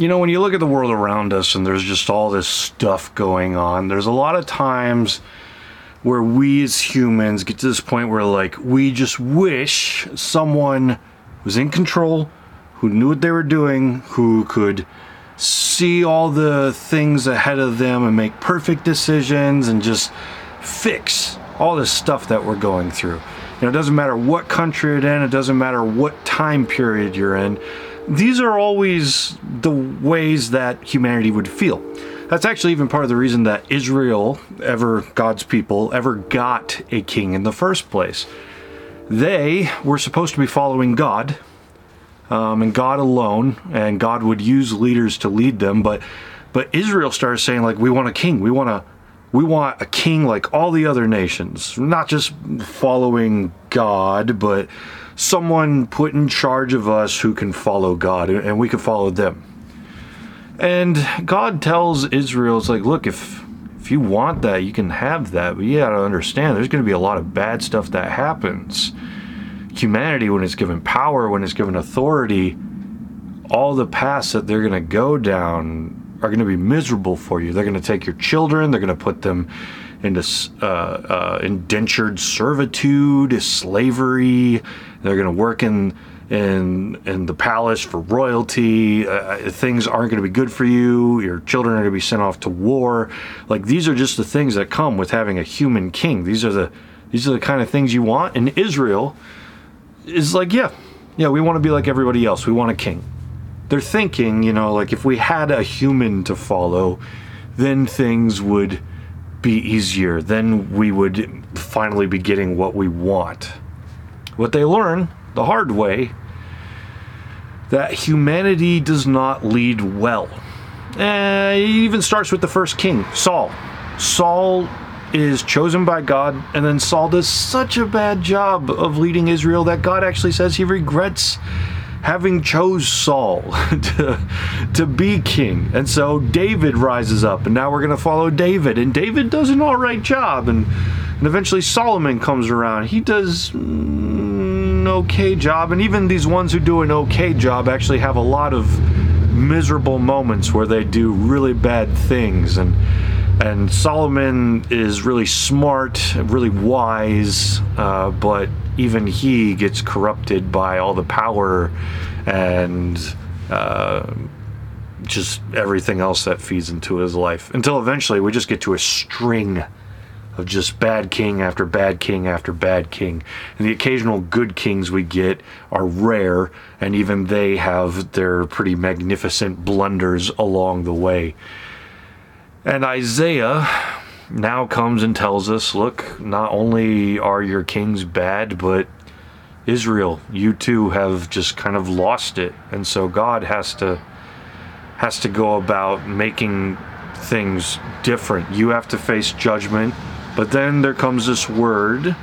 You know, when you look at the world around us and there's just all this stuff going on, there's a lot of times where we as humans get to this point where, like, we just wish someone was in control, who knew what they were doing, who could see all the things ahead of them and make perfect decisions and just fix all this stuff that we're going through. You know, it doesn't matter what country you're in, it doesn't matter what time period you're in these are always the ways that humanity would feel. That's actually even part of the reason that Israel, ever God's people, ever got a king in the first place. They were supposed to be following God um, and God alone, and God would use leaders to lead them. But but Israel started saying like, we want a king. We want a we want a king like all the other nations, not just following God, but someone put in charge of us who can follow God and we can follow them. And God tells Israel, it's like, look, if if you want that, you can have that, but you gotta understand there's gonna be a lot of bad stuff that happens. Humanity, when it's given power, when it's given authority, all the paths that they're gonna go down are gonna be miserable for you. They're gonna take your children, they're gonna put them into uh, uh, indentured servitude, slavery. They're going to work in in in the palace for royalty. Uh, things aren't going to be good for you. Your children are going to be sent off to war. Like these are just the things that come with having a human king. These are the these are the kind of things you want. And Israel is like, yeah, yeah, we want to be like everybody else. We want a king. They're thinking, you know, like if we had a human to follow, then things would be easier. Then we would finally be getting what we want. What they learn the hard way that humanity does not lead well. Uh, it even starts with the first king, Saul. Saul is chosen by God, and then Saul does such a bad job of leading Israel that God actually says he regrets having chose Saul to, to be king. And so David rises up, and now we're going to follow David. And David does an all right job. And, and eventually Solomon comes around. He does an okay job. And even these ones who do an okay job actually have a lot of miserable moments where they do really bad things. And and Solomon is really smart, really wise, uh, but even he gets corrupted by all the power and uh, just everything else that feeds into his life. Until eventually we just get to a string of just bad king after bad king after bad king. And the occasional good kings we get are rare, and even they have their pretty magnificent blunders along the way. And Isaiah now comes and tells us look, not only are your kings bad, but Israel, you too have just kind of lost it. And so God has to has to go about making things different. You have to face judgment, but then there comes this word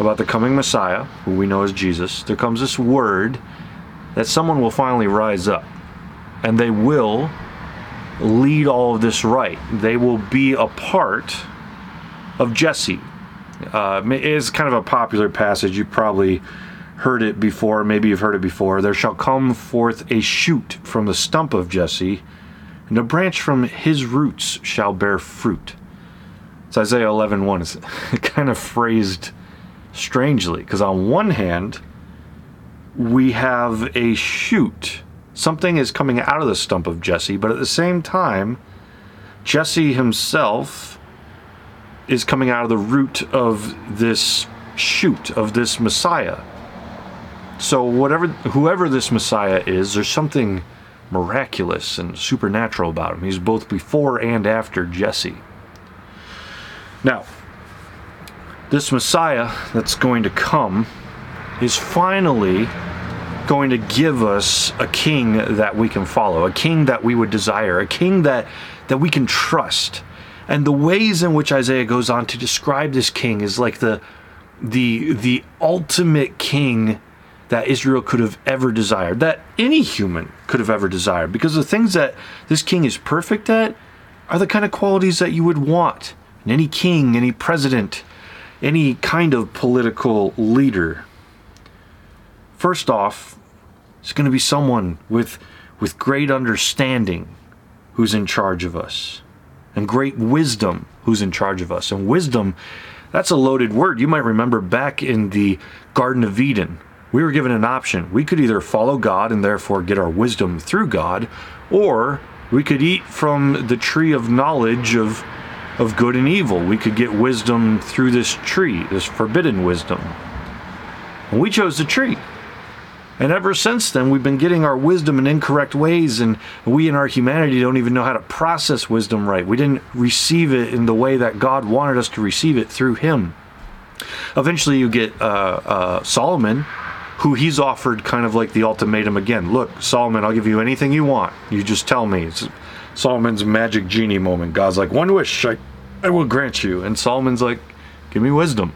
about the coming Messiah, who we know as Jesus. There comes this word that someone will finally rise up and they will lead all of this right. They will be a part of Jesse. Uh, it is kind of a popular passage. You probably heard it before. Maybe you've heard it before. There shall come forth a shoot from the stump of Jesse, and a branch from his roots shall bear fruit. It's Isaiah 11:1. is kind of phrased strangely because on one hand, we have a shoot something is coming out of the stump of Jesse, but at the same time, Jesse himself is coming out of the root of this shoot of this Messiah. So whatever whoever this Messiah is, there's something miraculous and supernatural about him. He's both before and after Jesse. Now, this Messiah that's going to come is finally going to give us a king that we can follow, a king that we would desire, a king that, that we can trust. And the ways in which Isaiah goes on to describe this king is like the the the ultimate king that Israel could have ever desired, that any human could have ever desired, because the things that this king is perfect at are the kind of qualities that you would want any king, any president, any kind of political leader. First off, it's going to be someone with with great understanding who's in charge of us, and great wisdom who's in charge of us. And wisdom, that's a loaded word. You might remember back in the Garden of Eden, we were given an option. We could either follow God and therefore get our wisdom through God, or we could eat from the tree of knowledge of, of good and evil. We could get wisdom through this tree, this forbidden wisdom. And we chose the tree. And ever since then, we've been getting our wisdom in incorrect ways, and we in our humanity don't even know how to process wisdom right. We didn't receive it in the way that God wanted us to receive it through Him. Eventually, you get uh, uh, Solomon, who he's offered kind of like the ultimatum again. Look, Solomon, I'll give you anything you want. You just tell me. It's Solomon's magic genie moment. God's like, one wish, I, I will grant you. And Solomon's like, give me wisdom.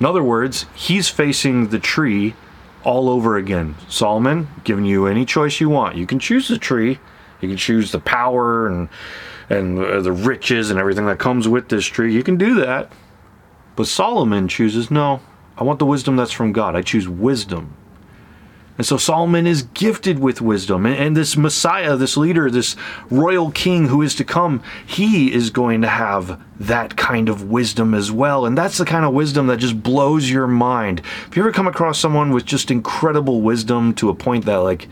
In other words, he's facing the tree all over again. Solomon, giving you any choice you want. You can choose the tree. You can choose the power and and the riches and everything that comes with this tree. You can do that. But Solomon chooses no. I want the wisdom that's from God. I choose wisdom. And so Solomon is gifted with wisdom. And, and, this Messiah, this leader, this royal king who is to come, he is going to have that kind of wisdom as well. And that's the kind of wisdom that just blows your mind. If you ever come across someone with just incredible wisdom to a point that, like,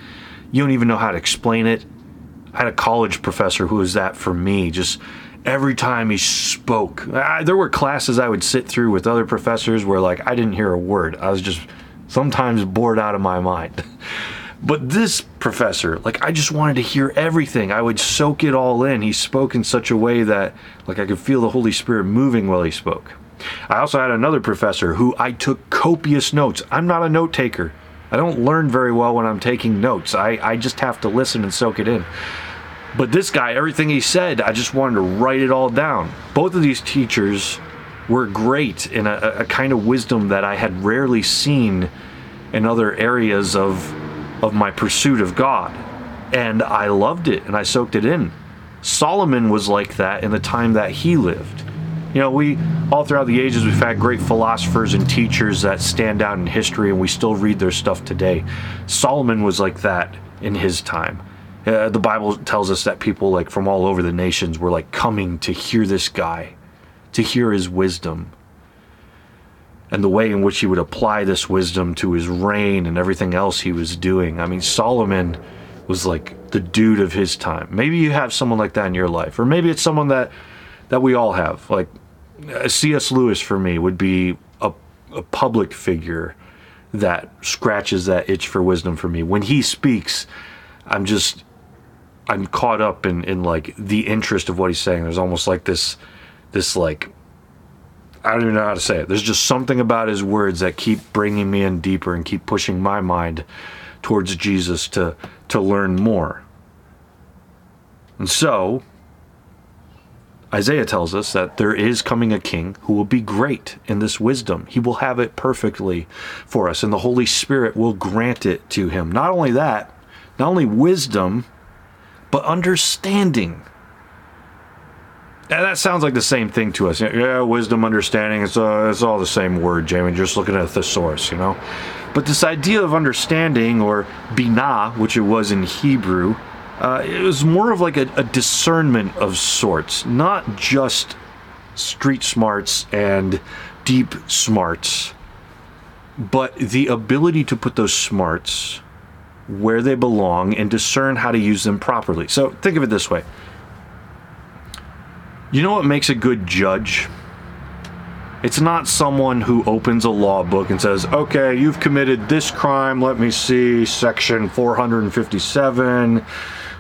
you don't even know how to explain it, I had a college professor who was that for me. Just every time he spoke, I, there were classes I would sit through with other professors where, like, I didn't hear a word. I was just sometimes bored out of my mind. But this professor, like I just wanted to hear everything. I would soak it all in. He spoke in such a way that like I could feel the Holy Spirit moving while he spoke. I also had another professor who I took copious notes. I'm not a note taker. I don't learn very well when I'm taking notes. I, I just have to listen and soak it in. But this guy, everything he said, I just wanted to write it all down. Both of these teachers were great in a, a kind of wisdom that I had rarely seen in other areas of of my pursuit of God. And I loved it and I soaked it in. Solomon was like that in the time that he lived. You know, we all throughout the ages we've had great philosophers and teachers that stand out in history and we still read their stuff today. Solomon was like that in his time. Uh, the Bible tells us that people like from all over the nations were like coming to hear this guy to hear his wisdom and the way in which he would apply this wisdom to his reign and everything else he was doing. I mean, Solomon was like the dude of his time. Maybe you have someone like that in your life, or maybe it's someone that that we all have. Like uh, C.S. Lewis for me would be a, a public figure that scratches that itch for wisdom for me. When he speaks, I'm just I'm caught up in in like the interest of what he's saying. There's almost like this this like I don't even know how to say it. There's just something about his words that keep bringing me in deeper and keep pushing my mind towards Jesus to to learn more. And so Isaiah tells us that there is coming a king who will be great in this wisdom. He will have it perfectly for us, and the Holy Spirit will grant it to him. Not only that, not only wisdom, but understanding that sounds like the same thing to us. Yeah, wisdom, understanding, it's, uh, it's all the same word, Jamie, just looking at the thesaurus, you know? But this idea of understanding, or binah, which it was in Hebrew, uh, it was more of like a, a discernment of sorts, not just street smarts and deep smarts, but the ability to put those smarts where they belong and discern how to use them properly. So think of it this way you know what makes a good judge? It's not someone who opens a law book and says, okay, you've committed this crime. Let me see, section 457,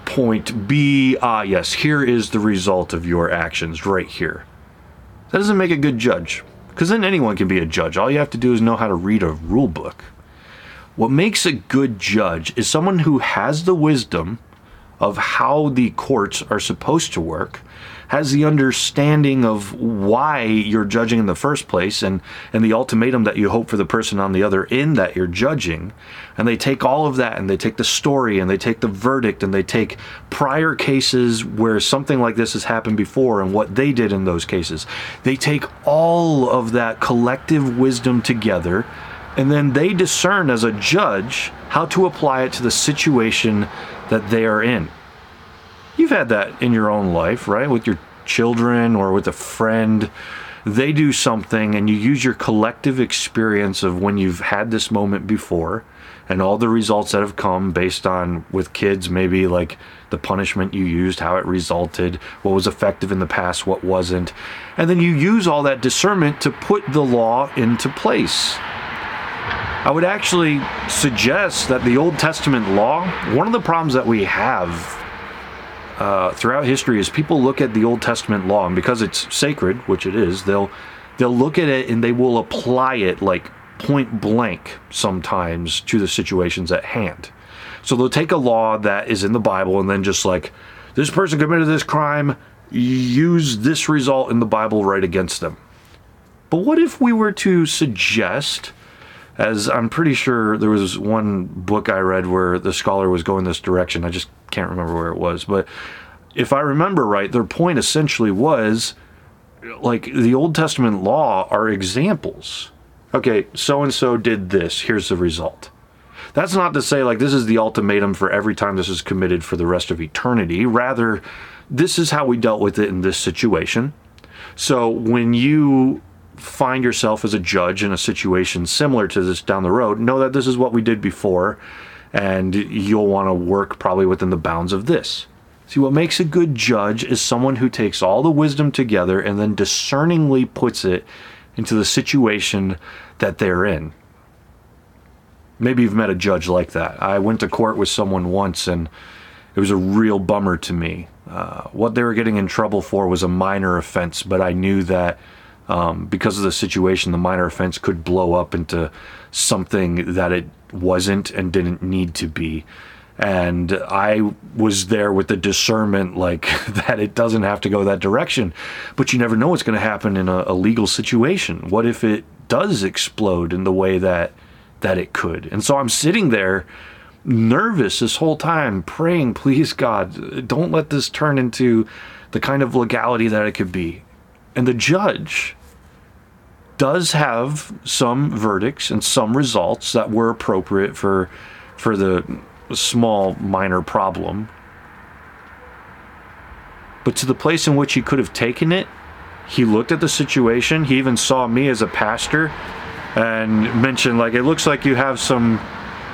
point B. Ah, yes, here is the result of your actions right here. That doesn't make a good judge, because then anyone can be a judge. All you have to do is know how to read a rule book. What makes a good judge is someone who has the wisdom of how the courts are supposed to work has the understanding of why you're judging in the first place and, and the ultimatum that you hope for the person on the other end that you're judging. And they take all of that and they take the story and they take the verdict and they take prior cases where something like this has happened before and what they did in those cases. They take all of that collective wisdom together and then they discern as a judge how to apply it to the situation that they are in. You've had that in your own life, right? With your children or with a friend. They do something and you use your collective experience of when you've had this moment before and all the results that have come based on with kids maybe like the punishment you used how it resulted what was effective in the past what wasn't and then you use all that discernment to put the law into place i would actually suggest that the old testament law one of the problems that we have uh, throughout history is people look at the old testament law and because it's sacred which it is they'll they'll look at it and they will apply it like point blank sometimes to the situations at hand. So they'll take a law that is in the Bible and then just like, this person committed this crime, use this result in the Bible right against them. But what if we were to suggest, as I'm pretty sure there was one book I read where the scholar was going this direction, I just can't remember where it was, but if I remember right, their point essentially was like the Old Testament law are examples okay, so and so did this, here's the result. That's not to say like this is the ultimatum for every time this is committed for the rest of eternity. Rather, this is how we dealt with it in this situation. So when you find yourself as a judge in a situation similar to this down the road, know that this is what we did before, and you'll want to work probably within the bounds of this. See, what makes a good judge is someone who takes all the wisdom together and then discerningly puts it into the situation that they're in. Maybe you've met a judge like that. I went to court with someone once and it was a real bummer to me. Uh, what they were getting in trouble for was a minor offense, but I knew that um, because of the situation, the minor offense could blow up into something that it wasn't and didn't need to be. And I was there with the discernment, like that it doesn't have to go that direction. But you never know what's going to happen in a, a legal situation. What if it does explode in the way that that it could. And so I'm sitting there nervous this whole time praying, please God, don't let this turn into the kind of legality that it could be. And the judge does have some verdicts and some results that were appropriate for for the small minor problem. But to the place in which he could have taken it he looked at the situation. He even saw me as a pastor and mentioned like it looks like you have some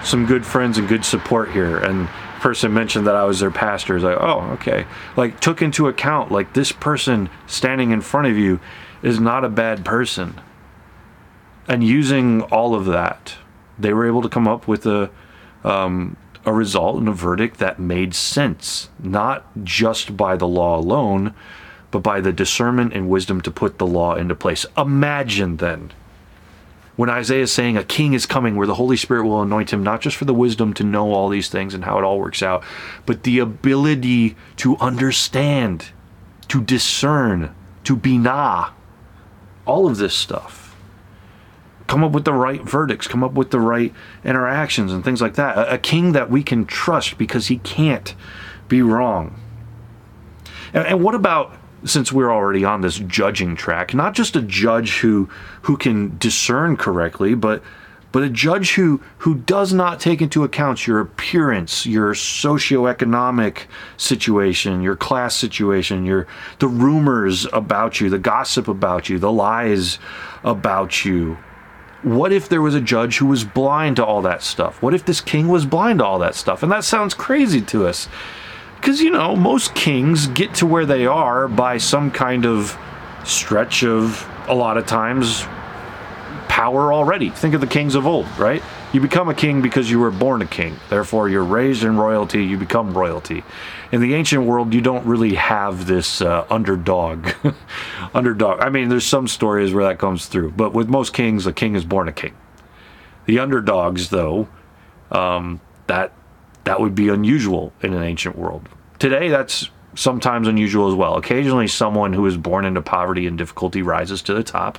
some good friends and good support here and person mentioned that I was their pastor. Is like oh okay. Like took into account like this person standing in front of you is not a bad person. And using all of that they were able to come up with a um, a result and a verdict that made sense not just by the law alone but by the discernment and wisdom to put the law into place. Imagine then when Isaiah is saying a king is coming where the Holy Spirit will anoint him, not just for the wisdom to know all these things and how it all works out, but the ability to understand, to discern, to binah, all of this stuff. Come up with the right verdicts, come up with the right interactions and things like that. A, a king that we can trust because he can't be wrong. And, and what about since we're already on this judging track, not just a judge who who can discern correctly, but but a judge who who does not take into account your appearance, your socioeconomic situation, your class situation, your the rumors about you, the gossip about you, the lies about you. What if there was a judge who was blind to all that stuff? What if this king was blind to all that stuff? And that sounds crazy to us. Because, you know, most kings get to where they are by some kind of stretch of, a lot of times, power already. Think of the kings of old, right? You become a king because you were born a king. Therefore, you're raised in royalty, you become royalty. In the ancient world, you don't really have this uh, underdog. underdog. I mean, there's some stories where that comes through, but with most kings, a king is born a king. The underdogs, though, um, that that would be unusual in an ancient world. Today, that's sometimes unusual as well. Occasionally, someone who is born into poverty and difficulty rises to the top,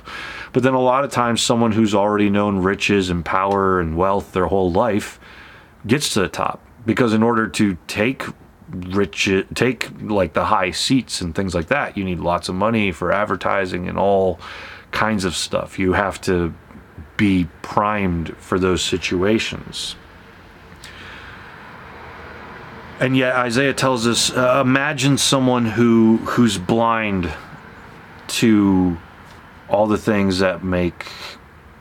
but then a lot of times, someone who's already known riches and power and wealth their whole life gets to the top because in order to take rich take like the high seats and things like that you need lots of money for advertising and all kinds of stuff you have to be primed for those situations And yet Isaiah tells us uh, imagine someone who who's blind to all the things that make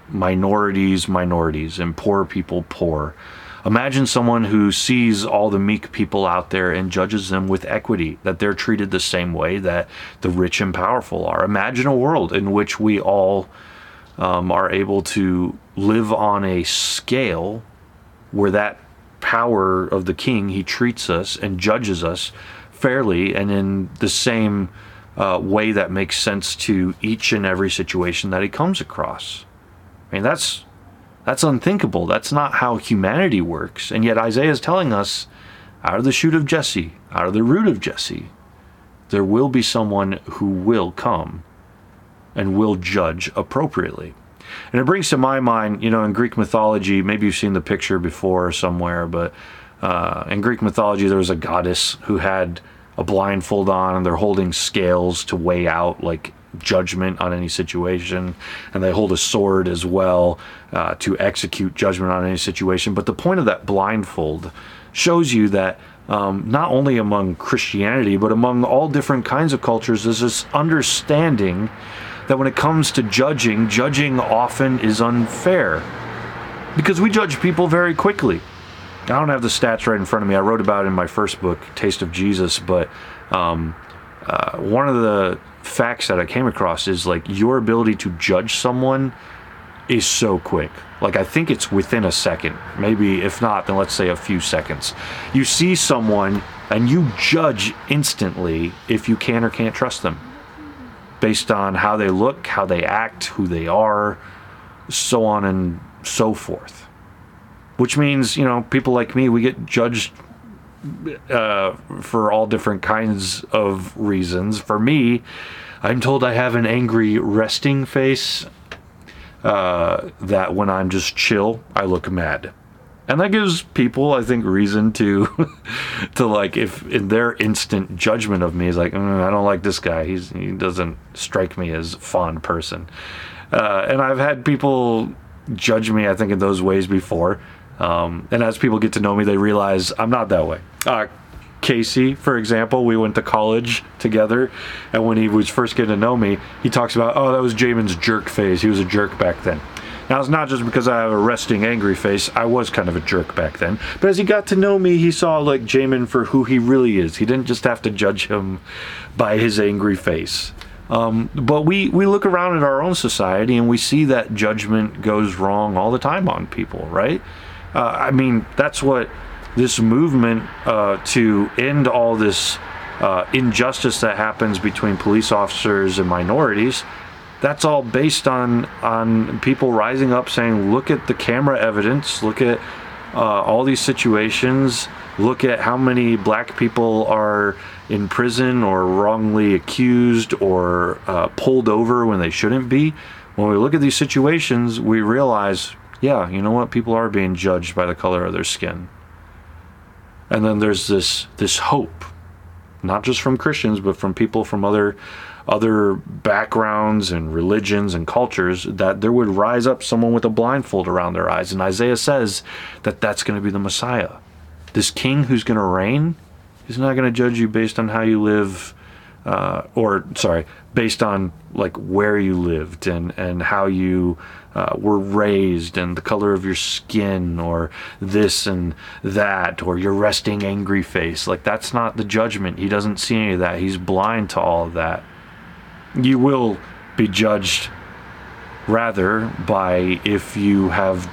minorities minorities and poor people poor. Imagine someone who sees all the meek people out there and judges them with equity, that they're treated the same way that the rich and powerful are. Imagine a world in which we all um, are able to live on a scale where that power of the king, he treats us and judges us fairly and in the same uh, way that makes sense to each and every situation that he comes across. I mean, that's that's unthinkable. That's not how humanity works. And yet Isaiah is telling us out of the shoot of Jesse, out of the root of Jesse, there will be someone who will come and will judge appropriately. And it brings to my mind, you know, in Greek mythology, maybe you've seen the picture before somewhere, but uh, in Greek mythology, there was a goddess who had a blindfold on and they're holding scales to weigh out like judgment on any situation. And they hold a sword as well uh, to execute judgment on any situation. But the point of that blindfold shows you that um, not only among Christianity, but among all different kinds of cultures, there's this understanding that when it comes to judging, judging often is unfair because we judge people very quickly. I don't have the stats right in front of me. I wrote about it in my first book, Taste of Jesus, but um, uh, one of the facts that I came across is like your ability to judge someone is so quick. Like I think it's within a second, maybe if not, then let's say a few seconds. You see someone and you judge instantly if you can or can't trust them based on how they look, how they act, who they are, so on and so forth. Which means, you know, people like me, we get judged uh, for all different kinds of reasons. For me, I'm told I have an angry resting face. Uh, that when I'm just chill, I look mad and that gives people i think reason to to like if in their instant judgment of me is like mm, i don't like this guy he's he doesn't strike me as fond person uh, and i've had people judge me i think in those ways before um, and as people get to know me they realize i'm not that way uh, Casey, for example, we went to college together, and when he was first getting to know me, he talks about, oh, that was Jamin's jerk phase. He was a jerk back then. Now, it's not just because I have a resting angry face. I was kind of a jerk back then. But as he got to know me, he saw like Jamin for who he really is. He didn't just have to judge him by his angry face. Um, but we, we look around at our own society and we see that judgment goes wrong all the time on people, right? Uh, I mean, that's what this movement uh, to end all this uh, injustice that happens between police officers and minorities that's all based on on people rising up saying, look at the camera evidence, look at uh, all these situations, look at how many black people are in prison or wrongly accused or uh, pulled over when they shouldn't be. When we look at these situations, we realize, yeah, you know what? People are being judged by the color of their skin. And then there's this this hope, not just from Christians, but from people from other other backgrounds and religions and cultures that there would rise up someone with a blindfold around their eyes. And Isaiah says that that's going to be the Messiah. This king who's going to reign, he's not going to judge you based on how you live, uh, or sorry, based on like where you lived and, and how you uh, were raised and the color of your skin or this and that or your resting angry face. Like that's not the judgment. He doesn't see any of that. He's blind to all of that you will be judged rather by if you have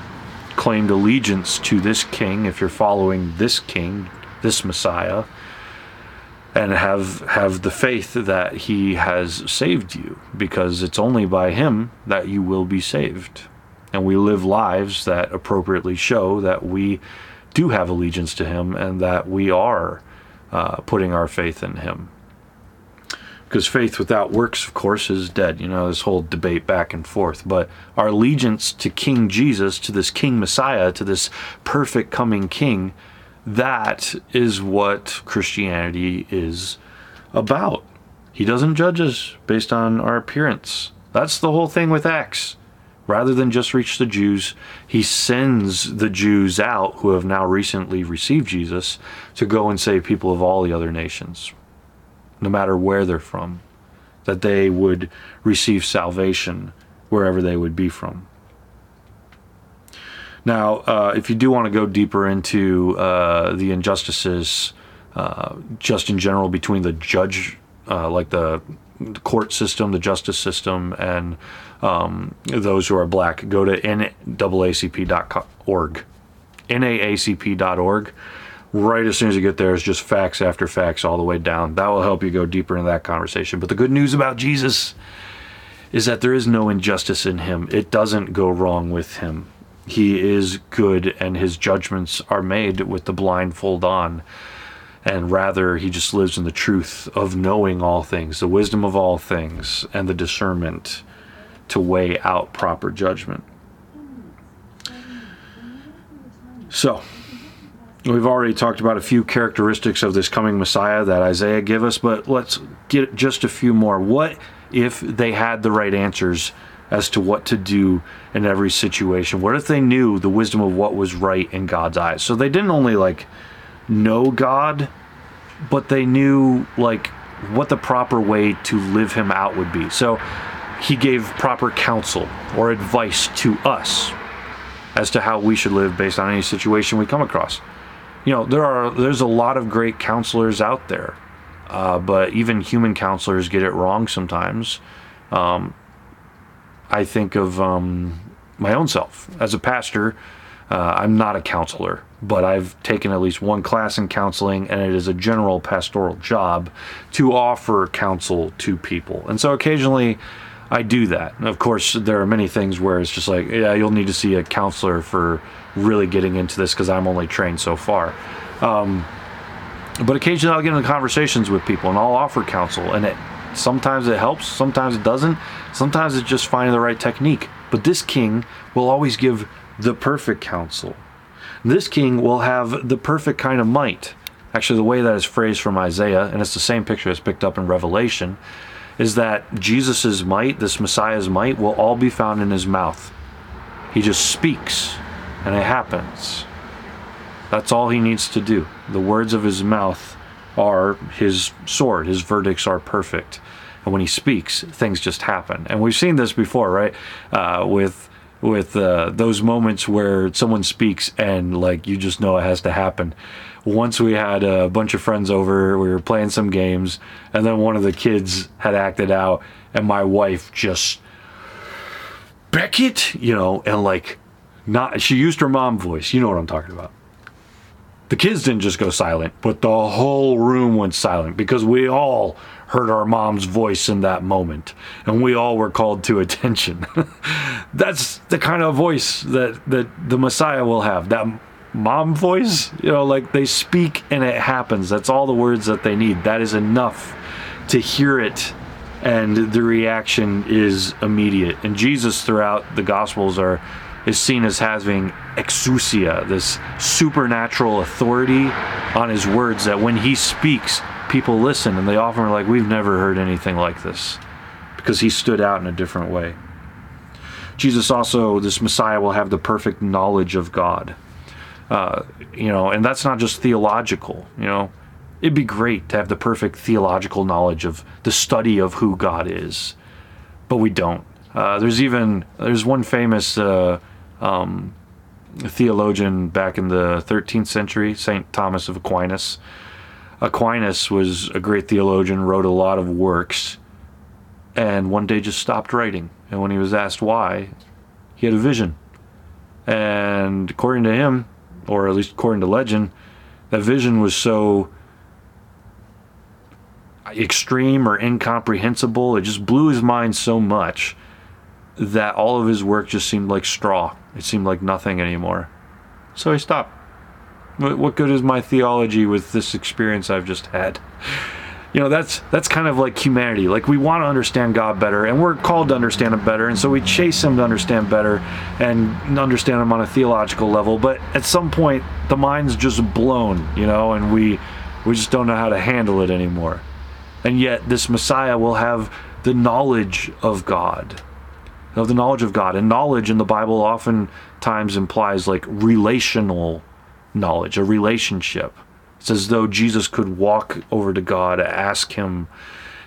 claimed allegiance to this king, if you're following this king, this Messiah, and have have the faith that he has saved you, because it's only by him that you will be saved. And we live lives that appropriately show that we do have allegiance to him and that we are uh, putting our faith in him because faith without works, of course, is dead. You know, this whole debate back and forth. But our allegiance to King Jesus, to this King Messiah, to this perfect coming King, that is what Christianity is about. He doesn't judge us based on our appearance. That's the whole thing with Acts. Rather than just reach the Jews, he sends the Jews out who have now recently received Jesus to go and save people of all the other nations, no matter where they're from, that they would receive salvation wherever they would be from. Now, uh, if you do want to go deeper into uh, the injustices, uh, just in general, between the judge, uh, like the court system, the justice system, and um, those who are black, go to naacp.org. naacp.org. Right as soon as you get there, it's just facts after facts all the way down. That will help you go deeper into that conversation. But the good news about Jesus is that there is no injustice in him. It doesn't go wrong with him. He is good, and his judgments are made with the blindfold on and rather he just lives in the truth of knowing all things, the wisdom of all things, and the discernment to weigh out proper judgment. So, we've already talked about a few characteristics of this coming Messiah that Isaiah give us, but let's get just a few more. What if they had the right answers as to what to do in every situation? What if they knew the wisdom of what was right in God's eyes? So they didn't only like know God, but they knew like what the proper way to live him out would be. So he gave proper counsel or advice to us as to how we should live based on any situation we come across. You know, there are there's a lot of great counselors out there, uh, but even human counselors get it wrong sometimes. Um, I think of um, my own self as a pastor. Uh, I'm not a counselor, but I've taken at least one class in counseling, and it is a general pastoral job to offer counsel to people. And so occasionally I do that. And of course, there are many things where it's just like, yeah, you'll need to see a counselor for really getting into this because I'm only trained so far. Um, but occasionally I'll get into conversations with people and I'll offer counsel, and it sometimes it helps, sometimes it doesn't, sometimes it's just finding the right technique. But this king will always give the perfect counsel. This king will have the perfect kind of might. Actually, the way that is phrased from Isaiah, and it's the same picture that's picked up in Revelation, is that Jesus' might, this Messiah's might, will all be found in his mouth. He just speaks, and it happens. That's all he needs to do. The words of his mouth are his sword, his verdicts are perfect. And when he speaks, things just happen. And we've seen this before, right? Uh, with with uh, those moments where someone speaks and like you just know it has to happen. Once we had a bunch of friends over, we were playing some games, and then one of the kids had acted out, and my wife just Beckett, you know, and like not she used her mom voice. You know what I'm talking about. The kids didn't just go silent, but the whole room went silent because we all heard our mom's voice in that moment and we all were called to attention. That's the kind of voice that, that the Messiah will have. That mom voice, you know, like they speak and it happens. That's all the words that they need. That is enough to hear it and the reaction is immediate. And Jesus throughout the gospels are is seen as having exousia, this supernatural authority on his words that when he speaks, people listen and they often are like, We've never heard anything like this because he stood out in a different way. Jesus also, this Messiah, will have the perfect knowledge of God. Uh, you know, and that's not just theological, you know. It'd be great to have the perfect theological knowledge of the study of who God is, but we don't. Uh, there's even there's one famous uh, um, theologian back in the 13th century, Saint Thomas of Aquinas, Aquinas was a great theologian, wrote a lot of works, and one day just stopped writing. And when he was asked why, he had a vision. And according to him, or at least according to legend, that vision was so extreme or incomprehensible, it just blew his mind so much that all of his work just seemed like straw. It seemed like nothing anymore. So he stopped. What good is my theology with this experience I've just had? You know, that's that's kind of like humanity. Like we want to understand God better, and we're called to understand Him better, and so we chase Him to understand better and understand Him on a theological level. But at some point, the mind's just blown, you know, and we we just don't know how to handle it anymore. And yet, this Messiah will have the knowledge of God. of the knowledge of God. And knowledge in the Bible oftentimes implies like relational knowledge, a relationship. It's as though Jesus could walk over to God, ask him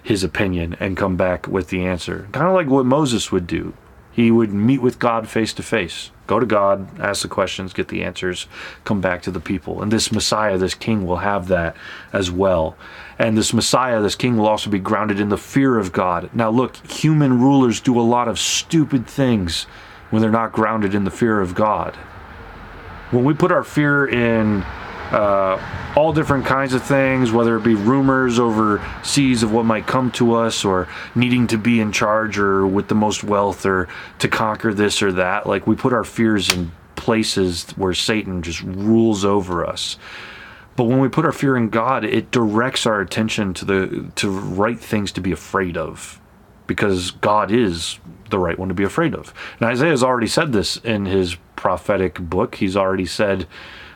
his opinion, and come back with the answer. Kind of like what Moses would do. He would meet with God face to face, go to God, ask the questions, get the answers, come back to the people. And this Messiah, this king, will have that as well. And this Messiah, this king, will also be grounded in the fear of God. Now, look, human rulers do a lot of stupid things when they're not grounded in the fear of God. When we put our fear in uh, all different kinds of things, whether it be rumors overseas of what might come to us, or needing to be in charge, or with the most wealth, or to conquer this or that. Like we put our fears in places where Satan just rules over us. But when we put our fear in God, it directs our attention to the to right things to be afraid of, because God is the right one to be afraid of. And Isaiah has already said this in his prophetic book. He's already said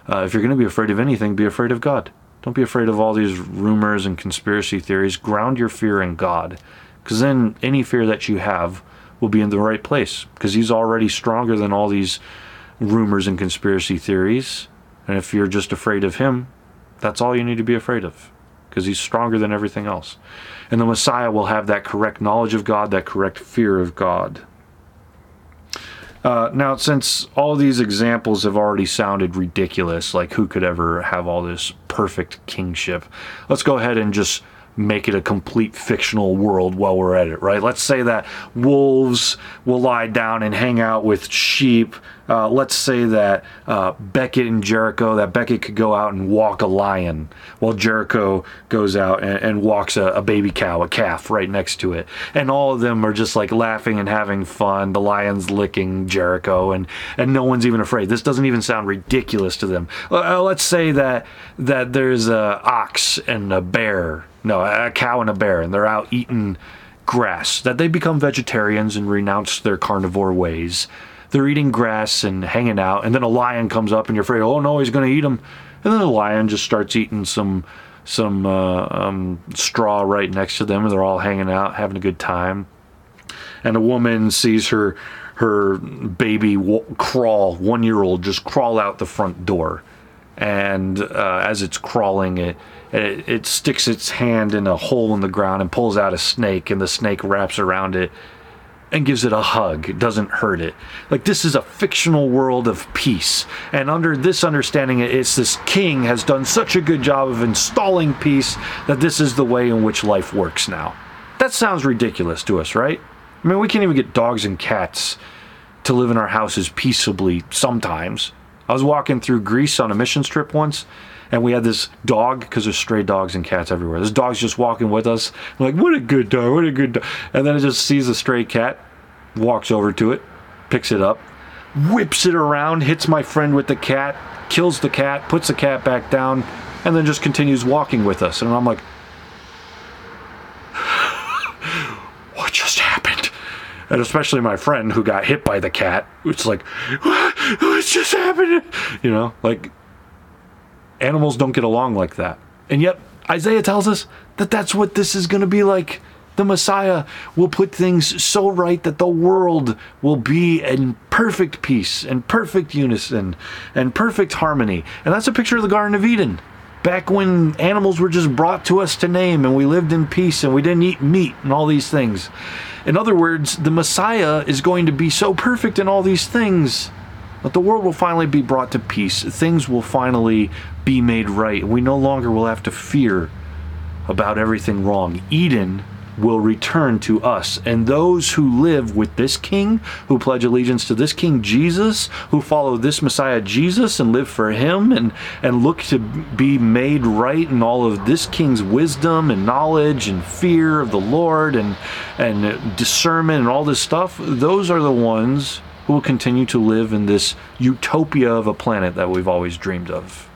uh, if you're going to be afraid of anything, be afraid of God. Don't be afraid of all these rumors and conspiracy theories. Ground your fear in God, because then any fear that you have will be in the right place, because He's already stronger than all these rumors and conspiracy theories. And if you're just afraid of Him, that's all you need to be afraid of, because He's stronger than everything else. And the Messiah will have that correct knowledge of God, that correct fear of God. Uh, now, since all these examples have already sounded ridiculous, like who could ever have all this perfect kingship, let's go ahead and just make it a complete fictional world while we're at it, right? Let's say that wolves will lie down and hang out with sheep uh, let's say that uh, Beckett and Jericho, that Beckett could go out and walk a lion, while Jericho goes out and, and walks a, a, baby cow, a calf, right next to it, and all of them are just like laughing and having fun. The lion's licking Jericho, and and no one's even afraid. This doesn't even sound ridiculous to them. Uh, let's say that that there's a ox and a bear, no, a cow and a bear, and they're out eating grass. That they become vegetarians and renounce their carnivore ways they're eating grass and hanging out, and then a lion comes up, and you're afraid, oh no, he's going to eat them, and then the lion just starts eating some some uh, um, straw right next to them, and they're all hanging out, having a good time. And a woman sees her her baby w- crawl, one year old, just crawl out the front door, and uh, as it's crawling, it, it it sticks its hand in a hole in the ground and pulls out a snake, and the snake wraps around it and gives it a hug. It doesn't hurt it. Like this is a fictional world of peace. And under this understanding, it's this king has done such a good job of installing peace that this is the way in which life works now. That sounds ridiculous to us, right? I mean, we can't even get dogs and cats to live in our houses peaceably sometimes. I was walking through Greece on a mission trip once, and we had this dog because there's stray dogs and cats everywhere. This dog's just walking with us. I'm like, what a good dog, what a good dog. And then it just sees a stray cat, walks over to it, picks it up, whips it around, hits my friend with the cat, kills the cat, puts the cat back down, and then just continues walking with us. And I'm like, what just happened? And especially my friend who got hit by the cat, it's like, what? what's just happened? You know, like animals don't get along like that. And yet, Isaiah tells us that that's what this is going to be like. The Messiah will put things so right that the world will be in perfect peace and perfect unison and perfect harmony. And that's a picture of the Garden of Eden. Back when animals were just brought to us to name and we lived in peace and we didn't eat meat and all these things. In other words, the Messiah is going to be so perfect in all these things that the world will finally be brought to peace. Things will finally be made right. We no longer will have to fear about everything wrong. Eden will return to us. And those who live with this king, who pledge allegiance to this king Jesus, who follow this Messiah Jesus and live for him and, and look to be made right in all of this king's wisdom and knowledge and fear of the Lord and, and discernment and all this stuff, those are the ones who will continue to live in this utopia of a planet that we've always dreamed of.